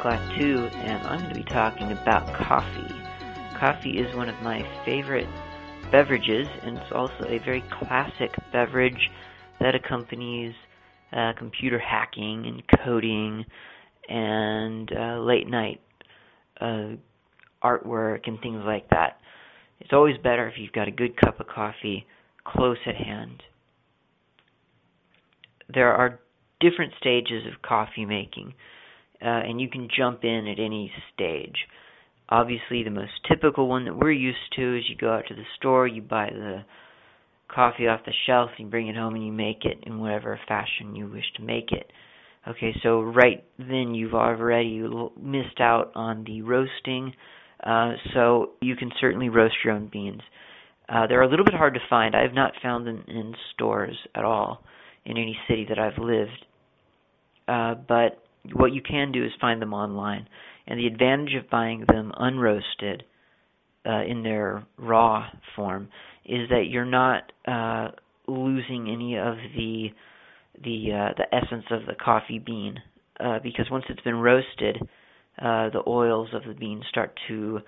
Klaatu, and I'm going to be talking about coffee. Coffee is one of my favorite beverages, and it's also a very classic beverage that accompanies uh, computer hacking and coding and uh, late night uh, artwork and things like that. It's always better if you've got a good cup of coffee close at hand. There are different stages of coffee making, uh, and you can jump in at any stage. Obviously, the most typical one that we're used to is you go out to the store, you buy the coffee off the shelf, you bring it home, and you make it in whatever fashion you wish to make it. Okay, so right then you've already missed out on the roasting, uh, so you can certainly roast your own beans. Uh, they're a little bit hard to find. I have not found them in stores at all in any city that I've lived. Uh, but what you can do is find them online. And the advantage of buying them unroasted uh, in their raw form is that you're not uh, losing any of the the uh, the essence of the coffee bean uh, because once it's been roasted, uh, the oils of the bean start to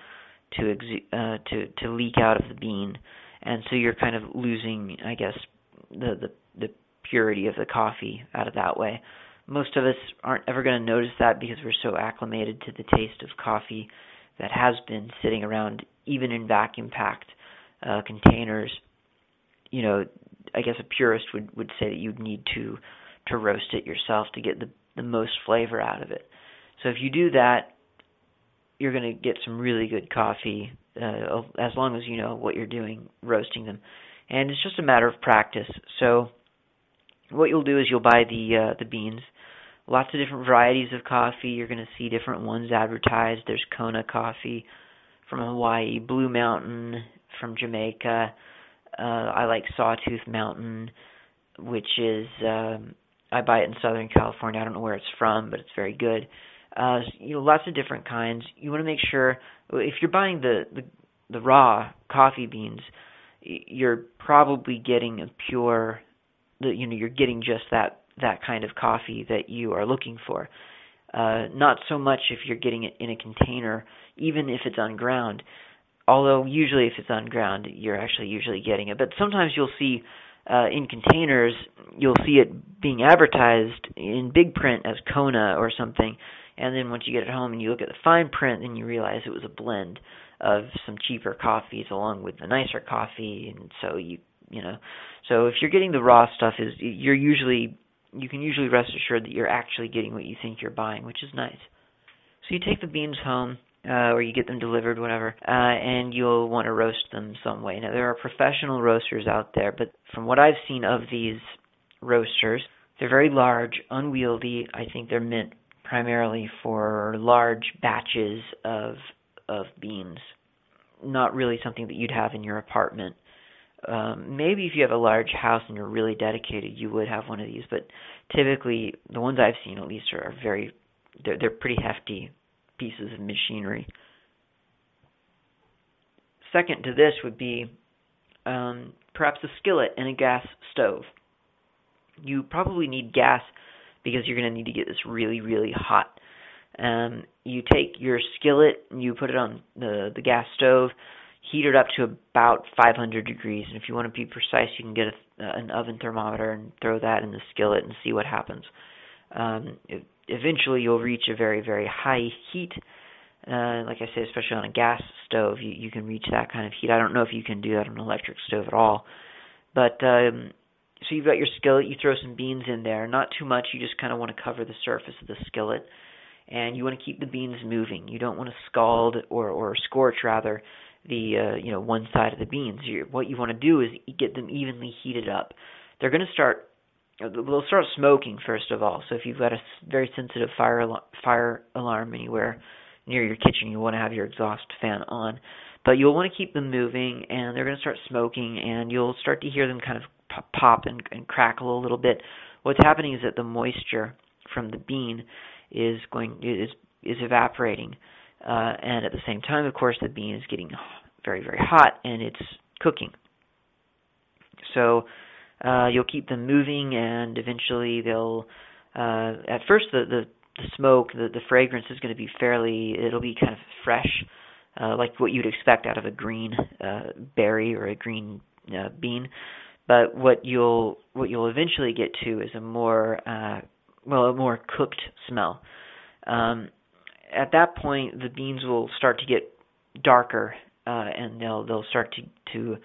to exu- uh, to to leak out of the bean, and so you're kind of losing, I guess, the the the purity of the coffee out of that way. Most of us aren't ever going to notice that because we're so acclimated to the taste of coffee that has been sitting around, even in vacuum packed uh, containers. You know, I guess a purist would would say that you'd need to to roast it yourself to get the the most flavor out of it. So if you do that, you're going to get some really good coffee uh, as long as you know what you're doing roasting them. And it's just a matter of practice. So what you'll do is you'll buy the uh, the beans. Lots of different varieties of coffee. You're going to see different ones advertised. There's Kona coffee from Hawaii, Blue Mountain from Jamaica. Uh, I like Sawtooth Mountain, which is um, I buy it in Southern California. I don't know where it's from, but it's very good. Uh, you know, lots of different kinds. You want to make sure if you're buying the, the the raw coffee beans, you're probably getting a pure, you know, you're getting just that that kind of coffee that you are looking for. Uh, not so much if you're getting it in a container, even if it's unground. Although usually if it's unground, you're actually usually getting it. But sometimes you'll see uh, in containers, you'll see it being advertised in big print as Kona or something, and then once you get it home and you look at the fine print, then you realize it was a blend of some cheaper coffees along with the nicer coffee, and so you you know, so if you're getting the raw stuff, is you're usually you can usually rest assured that you're actually getting what you think you're buying, which is nice. So you take the beans home, uh, or you get them delivered, whatever, uh, and you'll want to roast them some way. Now there are professional roasters out there, but from what I've seen of these roasters, they're very large, unwieldy. I think they're meant primarily for large batches of of beans. Not really something that you'd have in your apartment. Um, maybe if you have a large house and you're really dedicated, you would have one of these. But typically, the ones I've seen at least are, are very they're, they're pretty hefty pieces of machinery. Second to this would be um, perhaps a skillet and a gas stove. You probably need gas because you're going to need to get this really, really hot. Um, you take your skillet and you put it on the the gas stove, heat it up to about 500 degrees. And if you want to be precise, you can get a, uh, an oven thermometer and throw that in the skillet and see what happens. Um, it, eventually, you'll reach a very, very high heat. Uh, like I say, especially on a gas stove, you, you can reach that kind of heat. I don't know if you can do that on an electric stove at all, but um, so you've got your skillet, you throw some beans in there, not too much, you just kind of want to cover the surface of the skillet. And you want to keep the beans moving. You don't want to scald or or scorch rather the uh, you know one side of the beans. you what you want to do is get them evenly heated up. They're going to start they'll start smoking first of all. So if you've got a very sensitive fire al- fire alarm anywhere near your kitchen, you want to have your exhaust fan on. But you'll want to keep them moving, and they're going to start smoking, and you'll start to hear them kind of pop and, and crackle a little bit. What's happening is that the moisture from the bean is going is is evaporating, uh, and at the same time, of course, the bean is getting very very hot and it's cooking. So uh, you'll keep them moving, and eventually they'll. Uh, at first, the, the the smoke, the the fragrance is going to be fairly. It'll be kind of fresh, uh, like what you'd expect out of a green uh, berry or a green uh, bean. But what you'll what you'll eventually get to is a more uh, well a more cooked smell. Um, at that point, the beans will start to get darker, uh, and they'll they'll start to to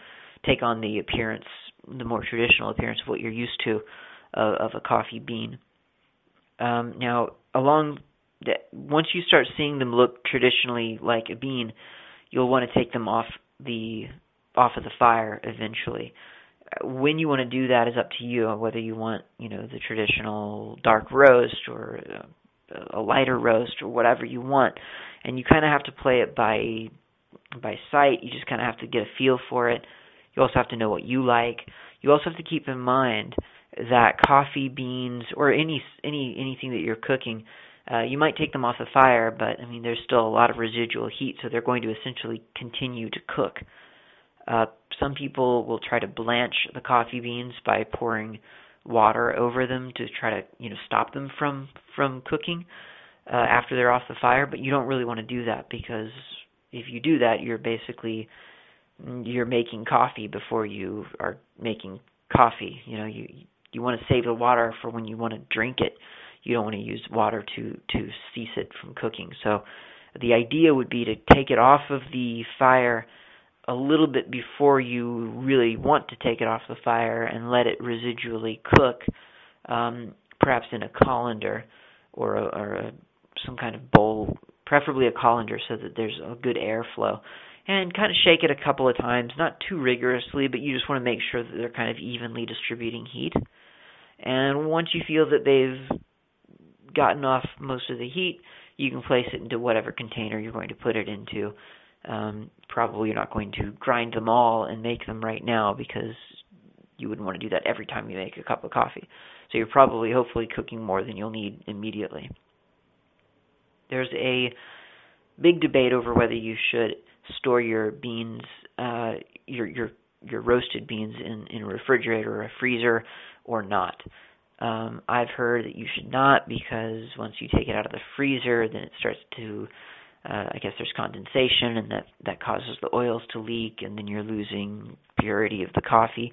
take on the appearance, the more traditional appearance of what you're used to of, a coffee bean. Um, now, along the, once you start seeing them look traditionally like a bean, you'll want to take them off the off of the fire eventually. When you want to do that is up to you. Whether you want, you know, the traditional dark roast or a lighter roast or whatever you want, and you kind of have to play it by by sight. You just kind of have to get a feel for it. You also have to know what you like. You also have to keep in mind that coffee beans or any any anything that you're cooking, uh, you might take them off the fire, but I mean there's still a lot of residual heat, so they're going to essentially continue to cook. Uh, some people will try to blanch the coffee beans by pouring water over them to try to you know stop them from from cooking uh, after they're off the fire, but you don't really want to do that because if you do that, you're basically you're making coffee before you are making coffee. You know, you you want to save the water for when you want to drink it. You don't want to use water to to cease it from cooking. So the idea would be to take it off of the fire a little bit before you really want to take it off the fire and let it residually cook, um, perhaps in a colander or, a, or a, some kind of bowl, preferably a colander so that there's a good airflow. And kind of shake it a couple of times, not too rigorously, but you just want to make sure that they're kind of evenly distributing heat. And once you feel that they've gotten off most of the heat, you can place it into whatever container you're going to put it into. Um, probably you're not going to grind them all and make them right now because you wouldn't want to do that every time you make a cup of coffee. So you're probably, hopefully, cooking more than you'll need immediately. There's a big debate over whether you should store your beans, uh, your your your roasted beans in in a refrigerator or a freezer or not. Um, I've heard that you should not because once you take it out of the freezer, then it starts to, uh, I guess there's condensation, and that that causes the oils to leak, and then you're losing purity of the coffee.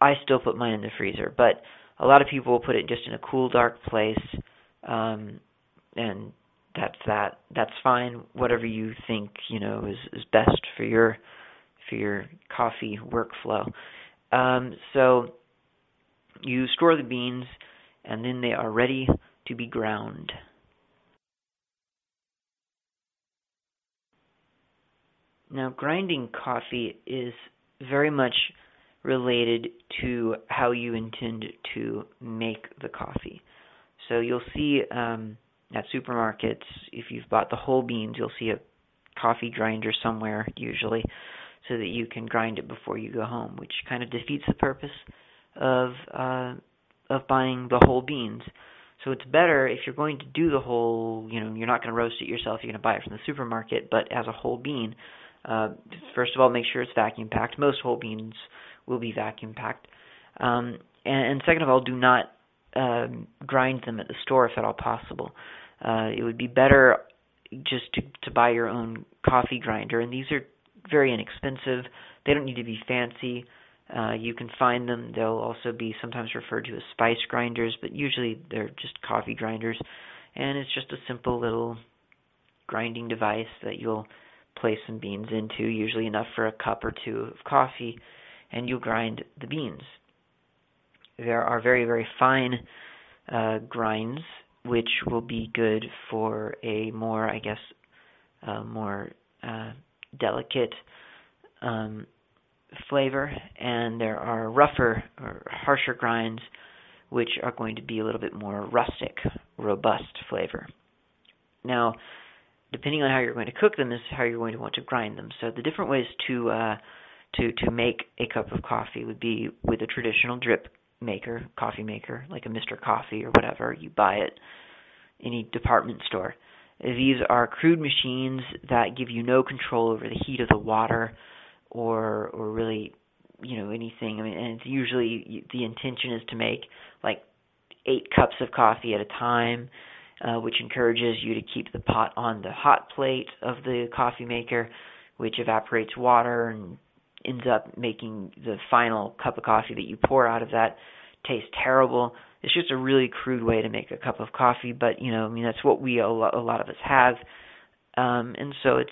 I still put mine in the freezer, but a lot of people will put it just in a cool, dark place, um, and that's that. That's fine. Whatever you think you know is is best for your for your coffee workflow. Um, so you store the beans and then they are ready to be ground. Now, grinding coffee is very much related to how you intend to make the coffee. So you'll see um, at supermarkets, if you've bought the whole beans, you'll see a coffee grinder somewhere usually, so that you can grind it before you go home, which kind of defeats the purpose of uh, of buying the whole beans. So it's better if you're going to do the whole, you know, you're not going to roast it yourself, you're going to buy it from the supermarket, but as a whole bean, uh, first of all, make sure it's vacuum packed. Most whole beans will be vacuum packed. Um, and, and second of all, do not um, grind them at the store if at all possible. Uh, it would be better just to, to buy your own coffee grinder, and these are very inexpensive. They don't need to be fancy. Uh, you can find them. They'll also be sometimes referred to as spice grinders, but usually they're just coffee grinders. And it's just a simple little grinding device that you'll place some beans into, usually enough for a cup or two of coffee, and you'll grind the beans. There are very, very fine uh, grinds, which will be good for a more, I guess, uh, more uh, delicate um, flavor, and there are rougher or harsher grinds, which are going to be a little bit more rustic, robust flavor. Now, depending on how you're going to cook them, is how you're going to want to grind them. So the different ways to uh, to to make a cup of coffee would be with a traditional drip maker, coffee maker, like a Mr. Coffee or whatever. You buy it any department store. These are crude machines that give you no control over the heat of the water or or really you know anything. I mean, and it's usually the intention is to make like eight cups of coffee at a time. Uh, which encourages you to keep the pot on the hot plate of the coffee maker, which evaporates water and ends up making the final cup of coffee that you pour out of that taste terrible. It's just a really crude way to make a cup of coffee, but you know, I mean that's what we a lot, a lot of us have, um, and so it's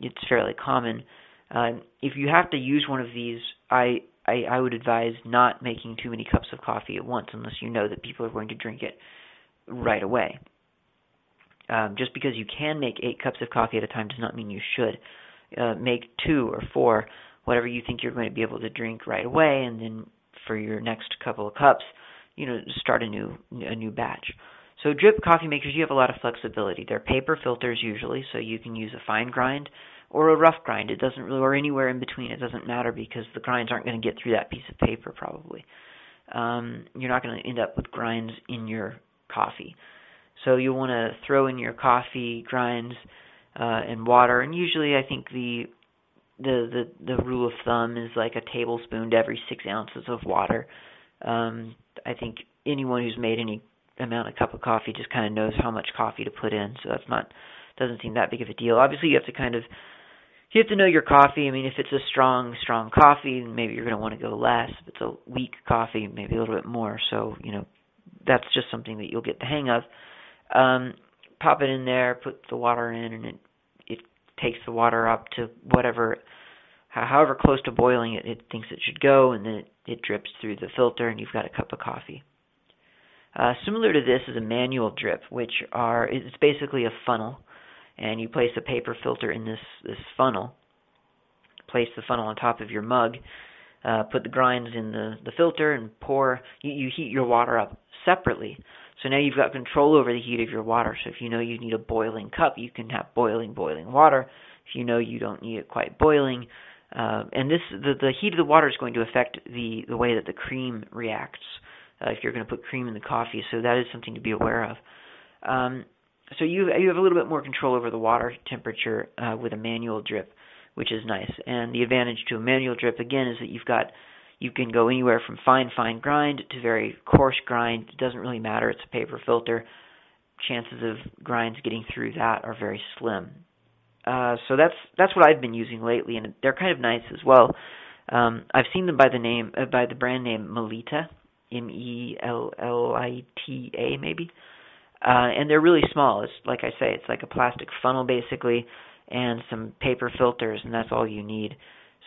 it's fairly common. Uh, if you have to use one of these, I, I I would advise not making too many cups of coffee at once, unless you know that people are going to drink it right away. Um, just because you can make eight cups of coffee at a time does not mean you should. Uh, make two or four, whatever you think you're going to be able to drink right away, and then for your next couple of cups, you know, start a new a new batch. So drip coffee makers, you have a lot of flexibility. They're paper filters usually, so you can use a fine grind or a rough grind. It doesn't really, or anywhere in between. It doesn't matter because the grinds aren't going to get through that piece of paper probably. Um, you're not going to end up with grinds in your coffee. So you'll want to throw in your coffee grinds uh, and water, and usually I think the the the the rule of thumb is like a tablespoon to every six ounces of water. Um, I think anyone who's made any amount of cup of coffee just kind of knows how much coffee to put in, so that's not doesn't seem that big of a deal. Obviously, you have to kind of you have to know your coffee. I mean, if it's a strong, strong coffee, maybe you're going to want to go less. If it's a weak coffee, maybe a little bit more. So, you know, that's just something that you'll get the hang of. Um, pop it in there, put the water in, and it it takes the water up to whatever, however close to boiling it, it thinks it should go, and then it, it drips through the filter, and you've got a cup of coffee. Uh, similar to this is a manual drip, which are it's basically a funnel, and you place a paper filter in this this funnel. Place the funnel on top of your mug. Uh, put the grinds in the the filter and pour. You, you heat your water up separately. So now you've got control over the heat of your water. So if you know you need a boiling cup, you can have boiling, boiling water. If you know you don't need it quite boiling, uh, and this the the heat of the water is going to affect the the way that the cream reacts. Uh, if you're going to put cream in the coffee, so that is something to be aware of. Um, so you you have a little bit more control over the water temperature uh, with a manual drip, which is nice. And the advantage to a manual drip again is that you've got you can go anywhere from fine, fine grind to very coarse grind. It doesn't really matter. It's a paper filter. Chances of grinds getting through that are very slim. Uh, so that's that's what I've been using lately, and they're kind of nice as well. Um, I've seen them by the name uh, by the brand name Mellita, M E L L I T A maybe, uh, and they're really small. It's like I say, it's like a plastic funnel basically, and some paper filters, and that's all you need.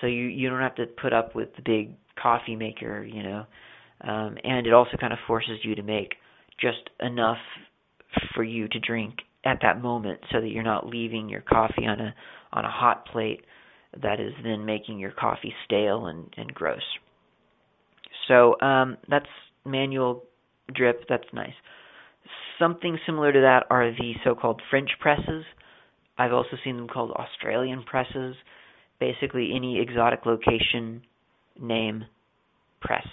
So you you don't have to put up with the big coffee maker, you know. Um, and it also kind of forces you to make just enough for you to drink at that moment, so that you're not leaving your coffee on a on a hot plate that is then making your coffee stale and, and gross. So um, that's manual drip. That's nice. Something similar to that are the so-called French presses. I've also seen them called Australian presses. Basically, any exotic location name press.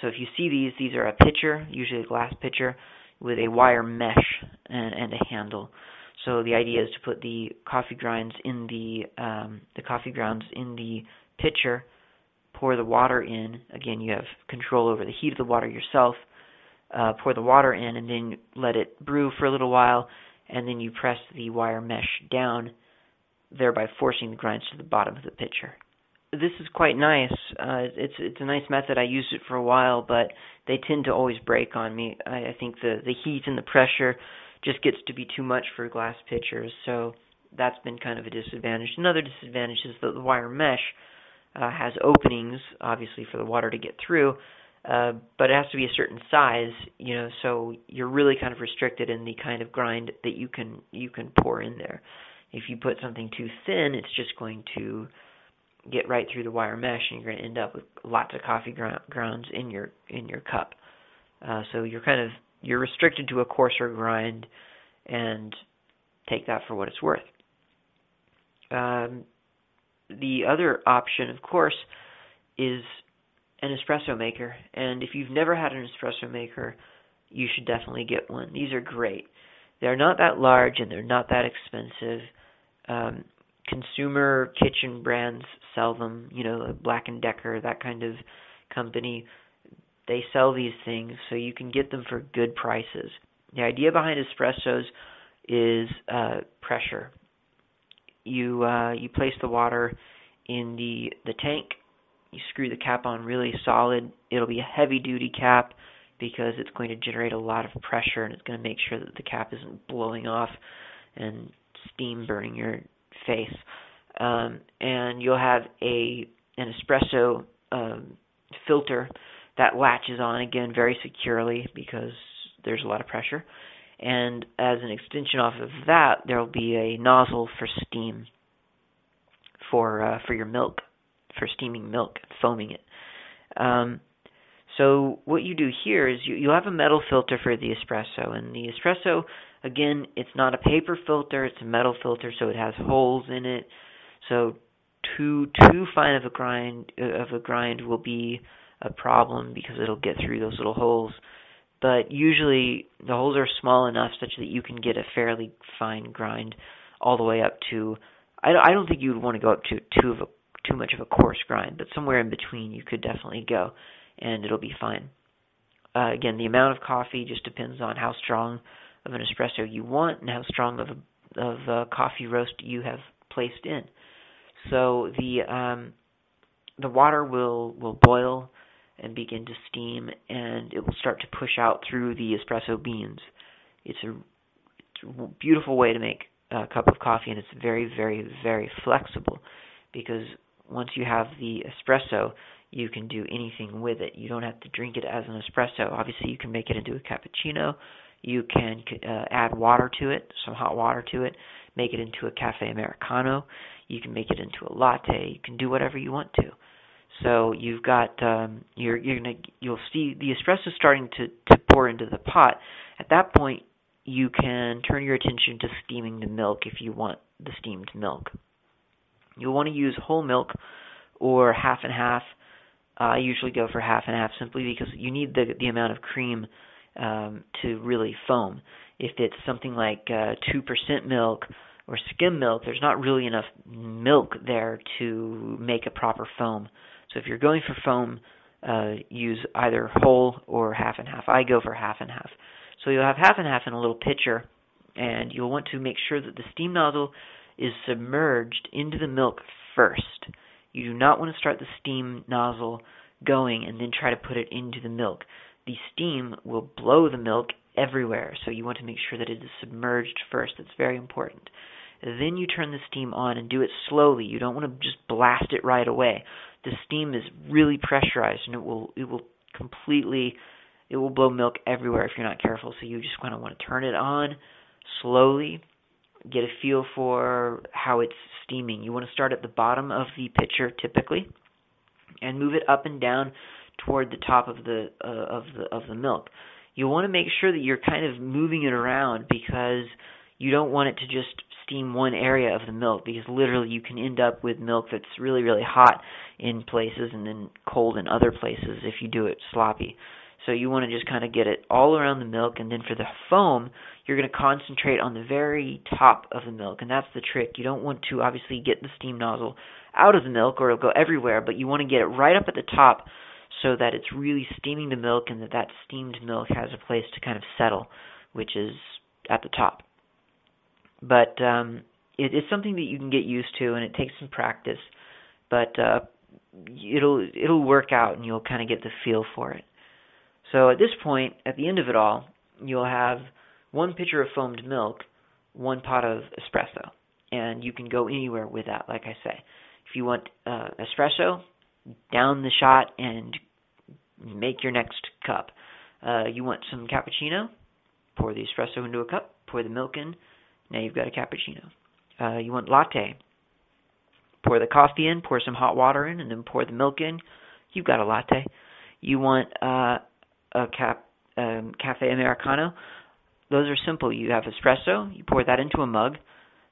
So if you see these, these are a pitcher, usually a glass pitcher, with a wire mesh and, and a handle. So the idea is to put the coffee grinds in the um, the coffee grounds in the pitcher, pour the water in. Again, you have control over the heat of the water yourself. Uh, pour the water in and then let it brew for a little while, and then you press the wire mesh down, thereby forcing the grinds to the bottom of the pitcher this is quite nice. Uh, it's it's a nice method. I used it for a while, but they tend to always break on me. I, I think the the heat and the pressure just gets to be too much for glass pitchers, so that's been kind of a disadvantage. Another disadvantage is that the wire mesh uh, has openings, obviously, for the water to get through, uh, but it has to be a certain size, you know. So you're really kind of restricted in the kind of grind that you can you can pour in there. If you put something too thin, it's just going to get right through the wire mesh, and you're going to end up with lots of coffee grounds in your in your cup. Uh, so you're kind of you're restricted to a coarser grind, and take that for what it's worth. Um, the other option, of course, is an espresso maker. And if you've never had an espresso maker, you should definitely get one. These are great. They're not that large and they're not that expensive. Um, consumer kitchen brands sell them, you know, Black and Decker, that kind of company. They sell these things so you can get them for good prices. The idea behind espressos is uh, pressure. You uh, you place the water in the the tank. You screw the cap on really solid. It'll be a heavy duty cap because it's going to generate a lot of pressure and it's going to make sure that the cap isn't blowing off and steam burning your face. Um, and you'll have a an espresso um, filter that latches on again very securely because there's a lot of pressure. And as an extension off of that, there will be a nozzle for steam for uh, for your milk, for steaming milk, foaming it. Um, so what you do here is you, you have a metal filter for the espresso, and the espresso, again, it's not a paper filter; it's a metal filter, so it has holes in it. So too too fine of a grind of a grind will be a problem because it'll get through those little holes. But usually the holes are small enough such that you can get a fairly fine grind all the way up to. I don't, I don't think you would want to go up to too of a too much of a coarse grind, but somewhere in between you could definitely go, and it'll be fine. Uh, again, the amount of coffee just depends on how strong of an espresso you want and how strong of a of a coffee roast you have placed in. So the um, the water will will boil and begin to steam, and it will start to push out through the espresso beans. It's a, it's a beautiful way to make a cup of coffee, and it's very, very, very flexible because once you have the espresso, you can do anything with it. You don't have to drink it as an espresso. Obviously, you can make it into a cappuccino. You can uh, add water to it, some hot water to it, make it into a cafe americano. You can make it into a latte. You can do whatever you want to. So you've got um, you're you're gonna you'll see the espresso starting to to pour into the pot. At that point, you can turn your attention to steaming the milk if you want the steamed milk. You'll want to use whole milk or half and half. I usually go for half and half simply because you need the the amount of cream um, to really foam. If it's something like uh, two uh, percent milk or skim milk, there's not really enough milk there to make a proper foam. So if you're going for foam, uh, use either whole or half and half. I go for half and half. So you'll have half and half in a little pitcher, and you'll want to make sure that the steam nozzle is submerged into the milk first. You do not want to start the steam nozzle going and then try to put it into the milk. The steam will blow the milk everywhere, so you want to make sure that it is submerged first. That's very important. Then you turn the steam on and do it slowly. You don't want to just blast it right away the steam is really pressurized and it will it will completely it will blow milk everywhere if you're not careful. So you just kind of want to turn it on slowly, get a feel for how it's steaming. You want to start at the bottom of the pitcher typically, and move it up and down toward the top of the uh, of the of the milk. You want to make sure that you're kind of moving it around because you don't want it to just steam one area of the milk because literally you can end up with milk that's really really hot in places and then cold in other places if you do it sloppy. So you want to just kind of get it all around the milk and then for the foam you're going to concentrate on the very top of the milk and that's the trick. You don't want to obviously get the steam nozzle out of the milk or it'll go everywhere, but you want to get it right up at the top so that it's really steaming the milk and that that steamed milk has a place to kind of settle, which is at the top but um, it, it's something that you can get used to, and it takes some practice. But uh, it'll it'll work out, and you'll kind of get the feel for it. So at this point, at the end of it all, you'll have one pitcher of foamed milk, one pot of espresso, and you can go anywhere with that. Like I say, if you want uh, espresso, down the shot and make your next cup. Uh, you want some cappuccino? Pour the espresso into a cup, pour the milk in, now you've got a cappuccino. Uh, you want latte. Pour the coffee in, pour some hot water in, and then pour the milk in. You've got a latte. You want uh, a cap um, cafe americano. Those are simple. You have espresso. You pour that into a mug,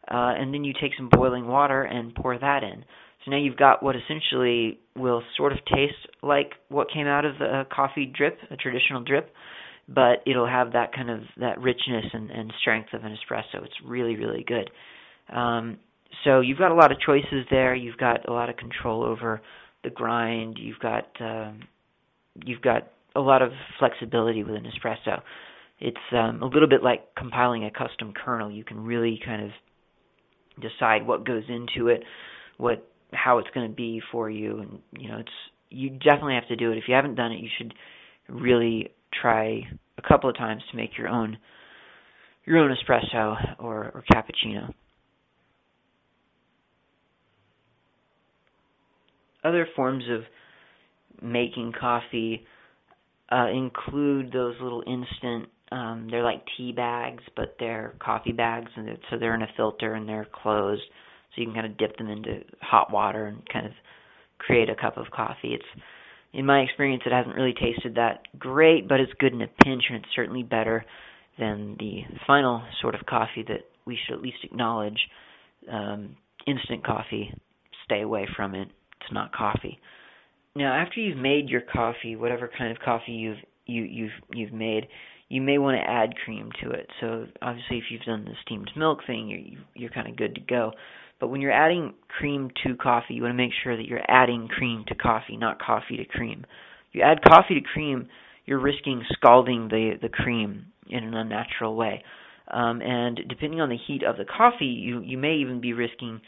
uh, and then you take some boiling water and pour that in. So now you've got what essentially will sort of taste like what came out of a coffee drip, a traditional drip, but it'll have that kind of that richness and, and strength of an espresso. It's really really good. Um, so you've got a lot of choices there. You've got a lot of control over the grind. You've got um, you've got a lot of flexibility with an espresso. it's um, a little bit like compiling a custom kernel. You can really kind of decide what goes into it, what how it's going to be for you, and you know it's you definitely have to do it. If you haven't done it, you should really try a couple of times to make your own your own espresso or, or cappuccino. Other forms of making coffee uh, include those little instant. Um, they're like tea bags, but they're coffee bags, and they're, so they're in a filter and they're closed, so you can kind of dip them into hot water and kind of create a cup of coffee. It's in my experience, it hasn't really tasted that great, but it's good in a pinch, and it's certainly better than the final sort of coffee that we should at least acknowledge. Um, instant coffee, stay away from it. It's not coffee. Now, after you've made your coffee, whatever kind of coffee you've you, you've you've made, you may want to add cream to it. So obviously, if you've done the steamed milk thing, you're you're kind of good to go. But when you're adding cream to coffee, you want to make sure that you're adding cream to coffee, not coffee to cream. You add coffee to cream, you're risking scalding the the cream in an unnatural way. Um, and depending on the heat of the coffee, you you may even be risking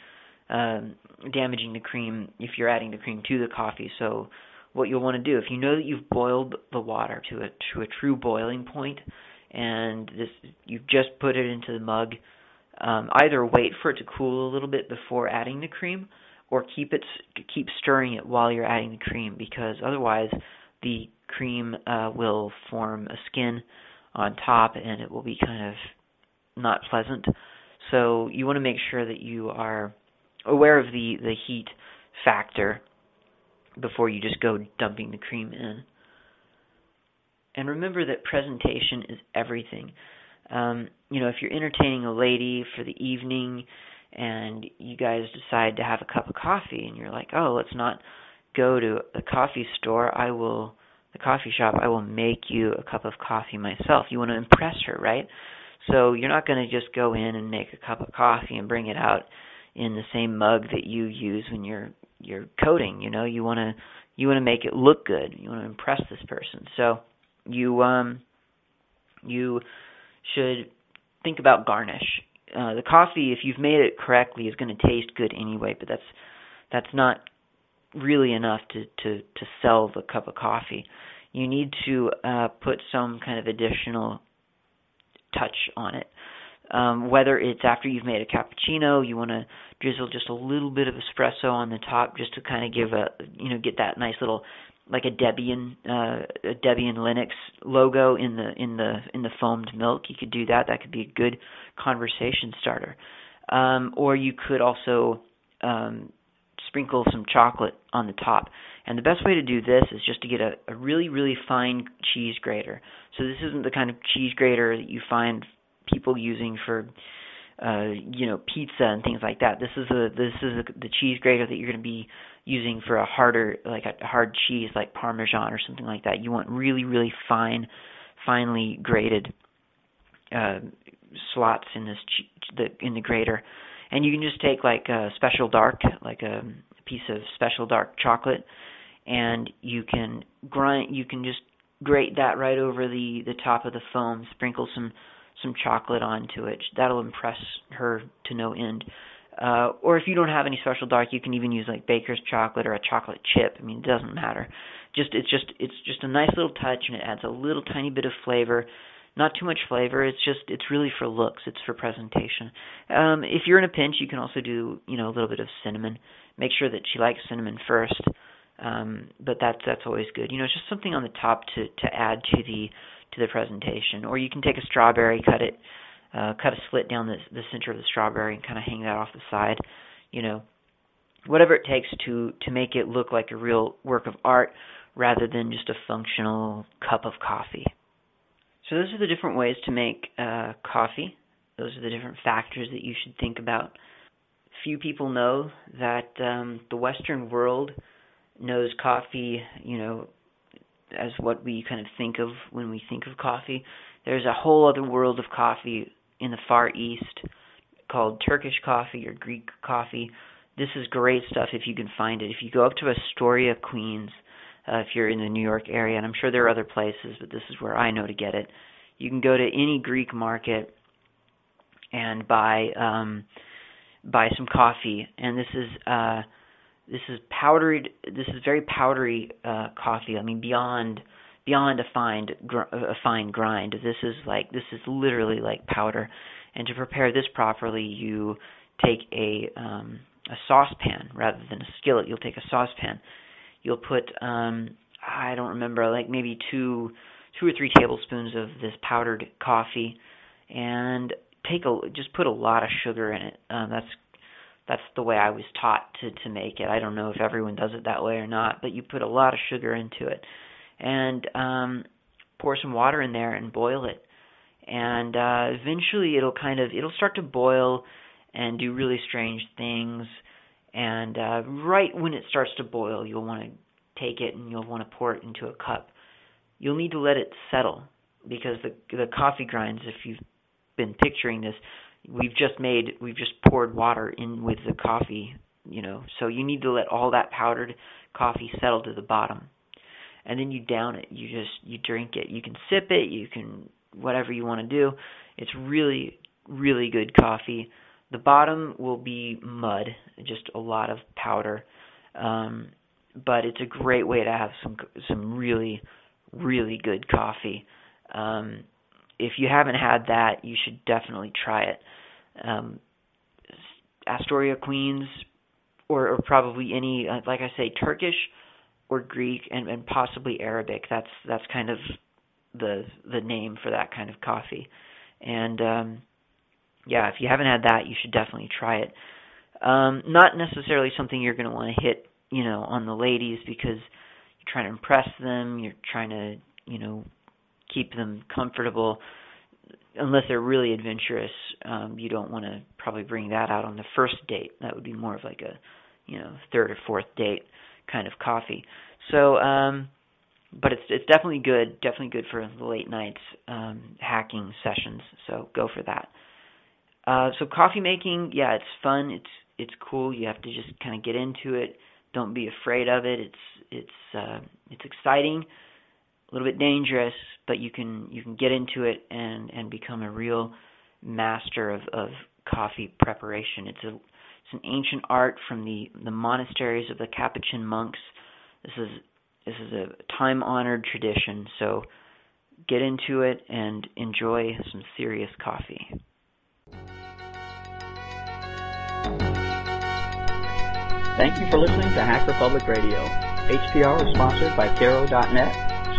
um, damaging the cream if you're adding the cream to the coffee. So what you'll want to do if you know that you've boiled the water to a to a true boiling point, and this you've just put it into the mug, um, either wait for it to cool a little bit before adding the cream, or keep it keep stirring it while you're adding the cream because otherwise the cream uh, will form a skin on top and it will be kind of not pleasant. So you want to make sure that you are aware of the the heat factor before you just go dumping the cream in. And remember that presentation is everything. Um, you know, if you're entertaining a lady for the evening and you guys decide to have a cup of coffee and you're like, "Oh, let's not go to the coffee store. I will the coffee shop. I will make you a cup of coffee myself." You want to impress her, right? So you're not going to just go in and make a cup of coffee and bring it out in the same mug that you use when you're you're coding. You know, you want to you want to make it look good. You want to impress this person. So you um you should think about garnish. Uh, the coffee, if you've made it correctly, is going to taste good anyway. But that's that's not really enough to to to sell the cup of coffee. You need to uh, put some kind of additional touch on it. Um, whether it's after you've made a cappuccino, you want to drizzle just a little bit of espresso on the top, just to kind of give a, you know, get that nice little, like a Debian, uh, a Debian Linux logo in the in the in the foamed milk. You could do that. That could be a good conversation starter. Um, or you could also um, sprinkle some chocolate on the top. And the best way to do this is just to get a, a really, really fine cheese grater. So this isn't the kind of cheese grater that you find people using for uh, you know pizza and things like that. This is a this is a, the cheese grater that you're going to be using for a harder like a hard cheese like Parmesan or something like that. You want really really fine, finely grated uh, slots in this che- the in the grater, and you can just take like a special dark like a piece of special dark chocolate, and you can grind you can just grate that right over the the top of the foam. Sprinkle some some chocolate onto it. That'll impress her to no end. Uh, or if you don't have any special dark, you can even use like baker's chocolate or a chocolate chip. I mean, it doesn't matter. Just it's just it's just a nice little touch, and it adds a little tiny bit of flavor. Not too much flavor. It's just it's really for looks. It's for presentation. Um, if you're in a pinch, you can also do you know a little bit of cinnamon. Make sure that she likes cinnamon first. Um, but that's that's always good. You know, it's just something on the top to to add to the to the presentation. Or you can take a strawberry, cut it, uh, cut a slit down the, the center of the strawberry, and kind of hang that off the side. You know, whatever it takes to to make it look like a real work of art rather than just a functional cup of coffee. So those are the different ways to make uh, coffee. Those are the different factors that you should think about. Few people know that um, the Western world knows coffee, you know, as what we kind of think of when we think of coffee. There's a whole other world of coffee in the Far East called Turkish coffee or Greek coffee. This is great stuff if you can find it. If you go up to Astoria, Queens, uh, if you're in the New York area, and I'm sure there are other places, but this is where I know to get it. you can go to any Greek market and buy um, buy some coffee, and this is uh, this is powdered. This is very powdery uh, coffee. I mean, beyond beyond a fine gr- a fine grind. This is like this is literally like powder. And to prepare this properly, you take a um, a saucepan rather than a skillet. You'll take a saucepan. You'll put um, I don't remember like maybe two two or three tablespoons of this powdered coffee, and take a just put a lot of sugar in it. Um, that's that's the way I was taught to to make it. I don't know if everyone does it that way or not, but you put a lot of sugar into it, and um, pour some water in there and boil it. And uh, eventually, it'll kind of it'll start to boil and do really strange things. And uh, right when it starts to boil, you'll want to take it and you'll want to pour it into a cup. You'll need to let it settle because the the coffee grinds. If you've been picturing this, we've just made we've just poured water in with the coffee, you know. So you need to let all that powdered coffee settle to the bottom. And then you down it. You just you drink it. You can sip it, you can whatever you want to do. It's really really good coffee. The bottom will be mud, just a lot of powder. Um but it's a great way to have some some really really good coffee. Um if you haven't had that, you should definitely try it. Um, Astoria Queens, or, or probably any, uh, like I say, Turkish or Greek, and, and possibly Arabic. That's that's kind of the the name for that kind of coffee. And um, yeah, if you haven't had that, you should definitely try it. Um, not necessarily something you're going to want to hit, you know, on the ladies because you're trying to impress them. You're trying to, you know, keep them comfortable. Unless they're really adventurous, um, you don't want to probably bring that out on the first date. That would be more of like a, you know, third or fourth date kind of coffee. So, um, but it's it's definitely good, definitely good for late nights um, hacking sessions. So go for that. Uh, so coffee making, yeah, it's fun. It's it's cool. You have to just kind of get into it. Don't be afraid of it. It's it's uh, it's exciting a little bit dangerous, but you can you can get into it and and become a real master of of coffee preparation. It's a it's an ancient art from the the monasteries of the Capuchin monks. This is this is a time honored tradition. So get into it and enjoy some serious coffee. Thank you for listening to Hacker Public Radio. HPR is sponsored by Caro.net